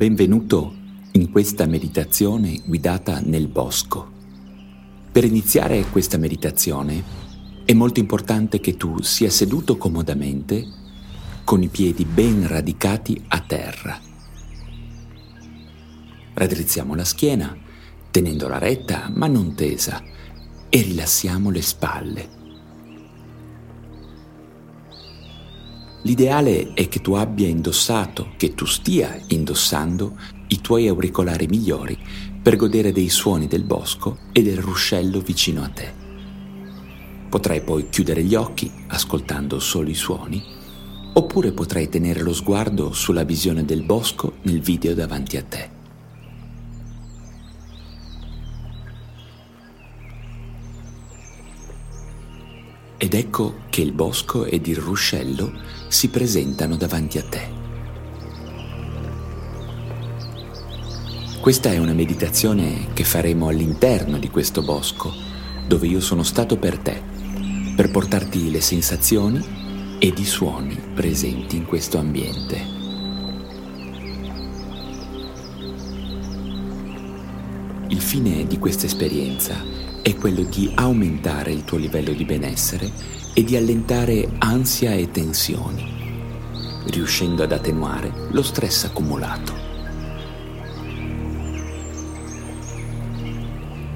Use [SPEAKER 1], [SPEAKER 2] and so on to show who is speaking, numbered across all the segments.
[SPEAKER 1] Benvenuto in questa meditazione guidata nel bosco. Per iniziare questa meditazione è molto importante che tu sia seduto comodamente con i piedi ben radicati a terra. Raddrizziamo la schiena, tenendola retta ma non tesa, e rilassiamo le spalle. L'ideale è che tu abbia indossato, che tu stia indossando i tuoi auricolari migliori per godere dei suoni del bosco e del ruscello vicino a te. Potrai poi chiudere gli occhi ascoltando solo i suoni, oppure potrai tenere lo sguardo sulla visione del bosco nel video davanti a te. Ed ecco che il bosco ed il ruscello si presentano davanti a te. Questa è una meditazione che faremo all'interno di questo bosco, dove io sono stato per te, per portarti le sensazioni ed i suoni presenti in questo ambiente. Il fine di questa esperienza è quello di aumentare il tuo livello di benessere e di allentare ansia e tensioni, riuscendo ad attenuare lo stress accumulato.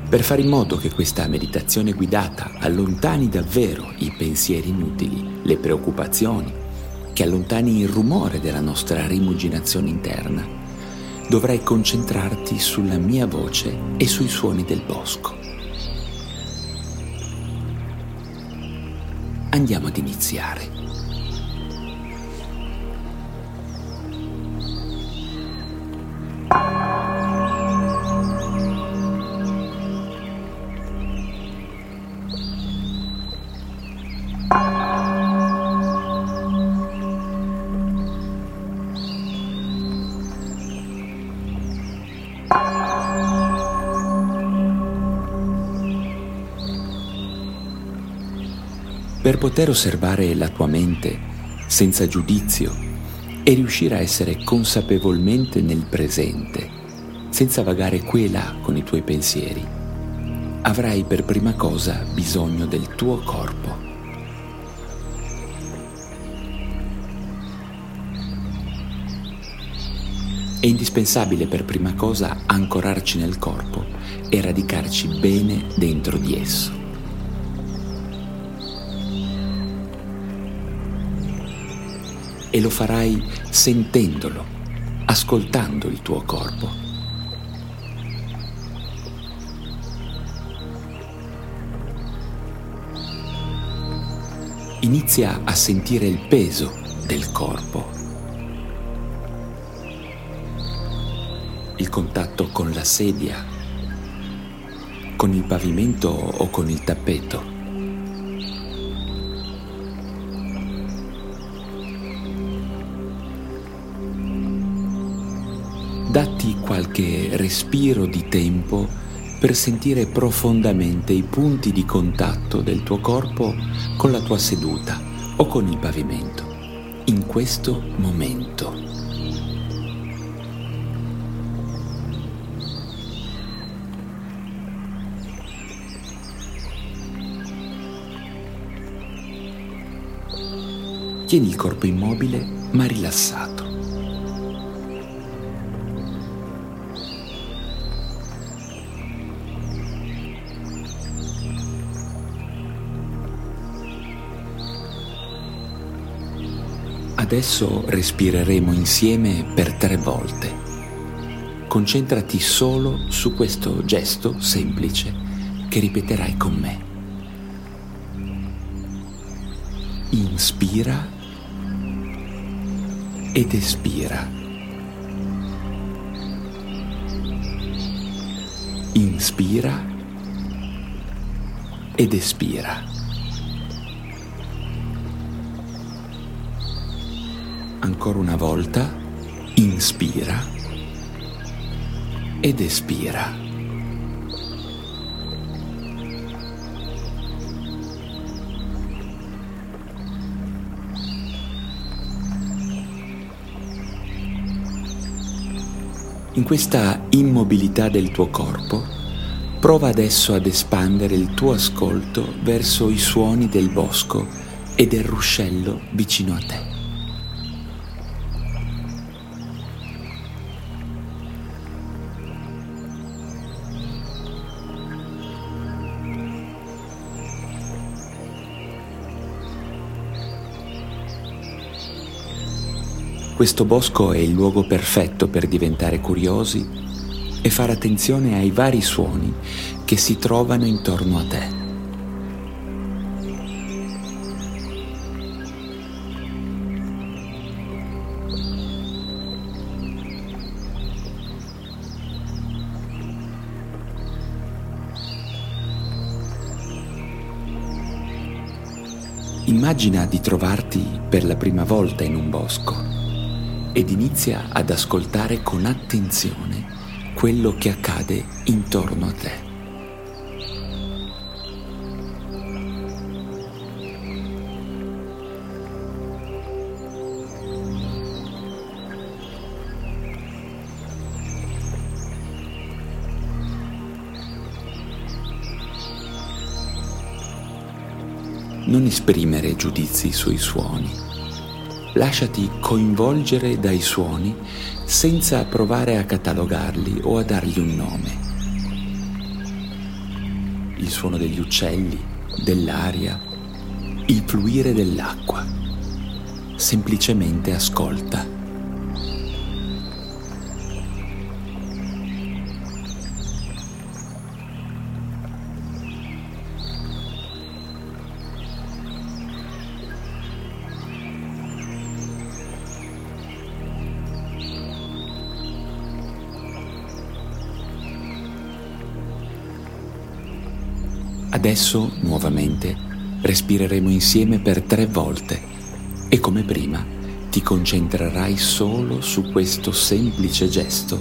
[SPEAKER 1] Per fare in modo che questa meditazione guidata allontani davvero i pensieri inutili, le preoccupazioni, che allontani il rumore della nostra rimuginazione interna, dovrai concentrarti sulla mia voce e sui suoni del bosco. Andiamo ad iniziare. Per poter osservare la tua mente senza giudizio e riuscire a essere consapevolmente nel presente, senza vagare qui e là con i tuoi pensieri, avrai per prima cosa bisogno del tuo corpo. È indispensabile per prima cosa ancorarci nel corpo e radicarci bene dentro di esso. E lo farai sentendolo, ascoltando il tuo corpo. Inizia a sentire il peso del corpo, il contatto con la sedia, con il pavimento o con il tappeto. Datti qualche respiro di tempo per sentire profondamente i punti di contatto del tuo corpo con la tua seduta o con il pavimento, in questo momento. Tieni il corpo immobile ma rilassato. Adesso respireremo insieme per tre volte. Concentrati solo su questo gesto semplice che ripeterai con me. Inspira ed espira. Inspira ed espira. Ancora una volta, inspira ed espira. In questa immobilità del tuo corpo, prova adesso ad espandere il tuo ascolto verso i suoni del bosco e del ruscello vicino a te. Questo bosco è il luogo perfetto per diventare curiosi e fare attenzione ai vari suoni che si trovano intorno a te. Immagina di trovarti per la prima volta in un bosco ed inizia ad ascoltare con attenzione quello che accade intorno a te. Non esprimere giudizi sui suoni lasciati coinvolgere dai suoni senza provare a catalogarli o a dargli un nome. Il suono degli uccelli, dell'aria, il fluire dell'acqua. Semplicemente ascolta. Adesso, nuovamente, respireremo insieme per tre volte e come prima ti concentrerai solo su questo semplice gesto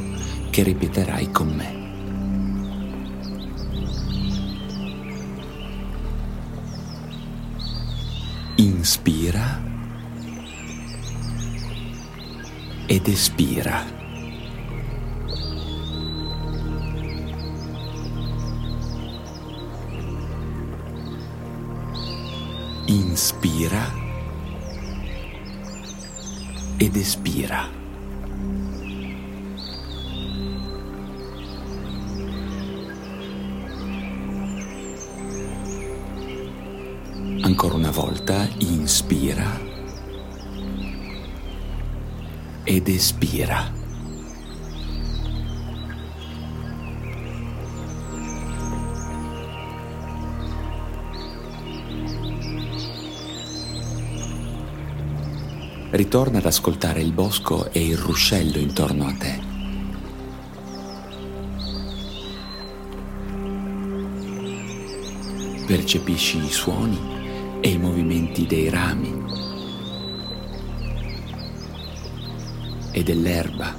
[SPEAKER 1] che ripeterai con me. Inspira ed espira. Inspira ed espira. Ancora una volta inspira ed espira. Ritorna ad ascoltare il bosco e il ruscello intorno a te. Percepisci i suoni e i movimenti dei rami e dell'erba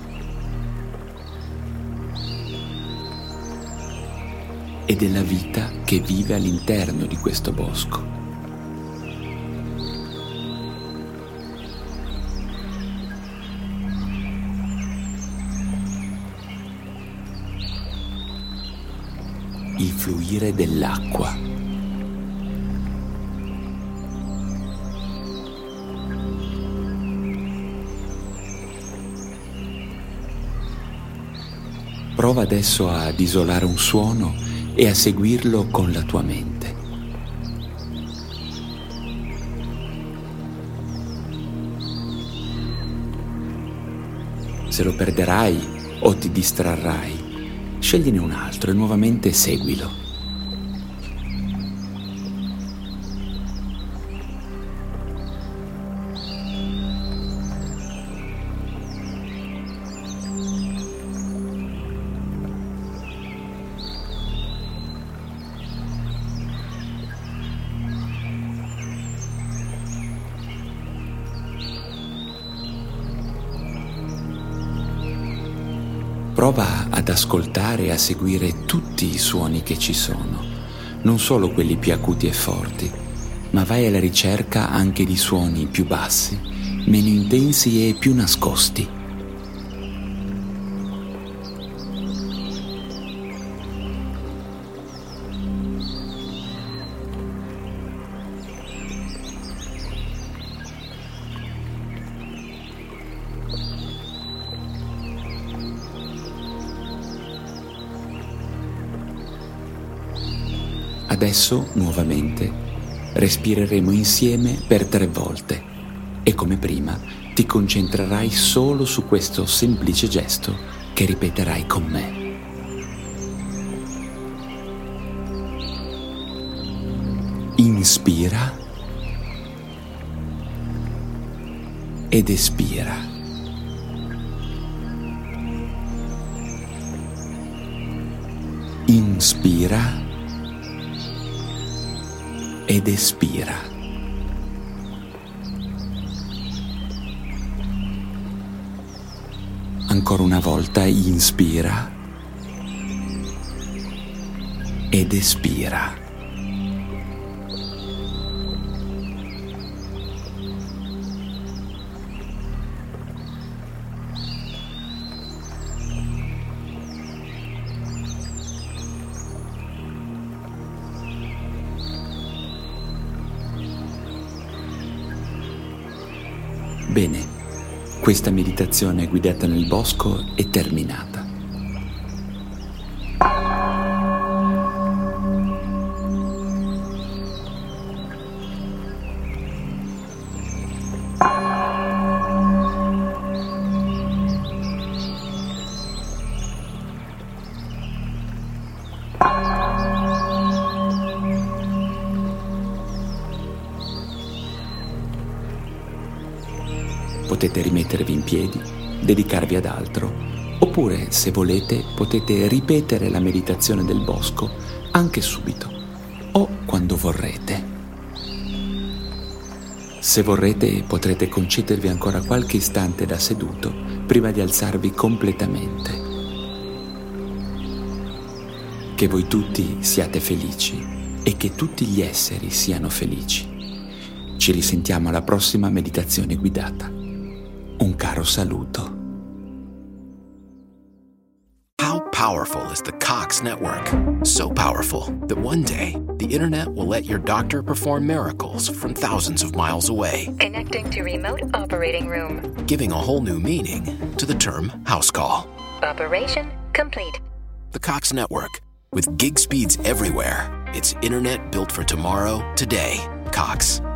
[SPEAKER 1] e della vita che vive all'interno di questo bosco. Il fluire dell'acqua. Prova adesso ad isolare un suono e a seguirlo con la tua mente. Se lo perderai o ti distrarrai, scegliene un altro e nuovamente seguilo. Prova ad ascoltare e a seguire tutti i suoni che ci sono, non solo quelli più acuti e forti, ma vai alla ricerca anche di suoni più bassi, meno intensi e più nascosti. Adesso, nuovamente, respireremo insieme per tre volte e come prima ti concentrerai solo su questo semplice gesto che ripeterai con me. Inspira ed espira. Inspira ed espira. Ancora una volta inspira ed espira. Bene, questa meditazione guidata nel bosco è terminata. Potete rimettervi in piedi, dedicarvi ad altro, oppure se volete potete ripetere la meditazione del bosco anche subito o quando vorrete. Se vorrete potrete concedervi ancora qualche istante da seduto prima di alzarvi completamente. Che voi tutti siate felici e che tutti gli esseri siano felici. Ci risentiamo alla prossima meditazione guidata. Un caro saluto.
[SPEAKER 2] How powerful is the Cox network? So powerful that one day the internet will let your doctor perform miracles from thousands of miles away.
[SPEAKER 3] Connecting to remote operating room.
[SPEAKER 2] Giving a whole new meaning to the term house call.
[SPEAKER 3] Operation complete.
[SPEAKER 2] The Cox network with gig speeds everywhere. It's internet built for tomorrow, today. Cox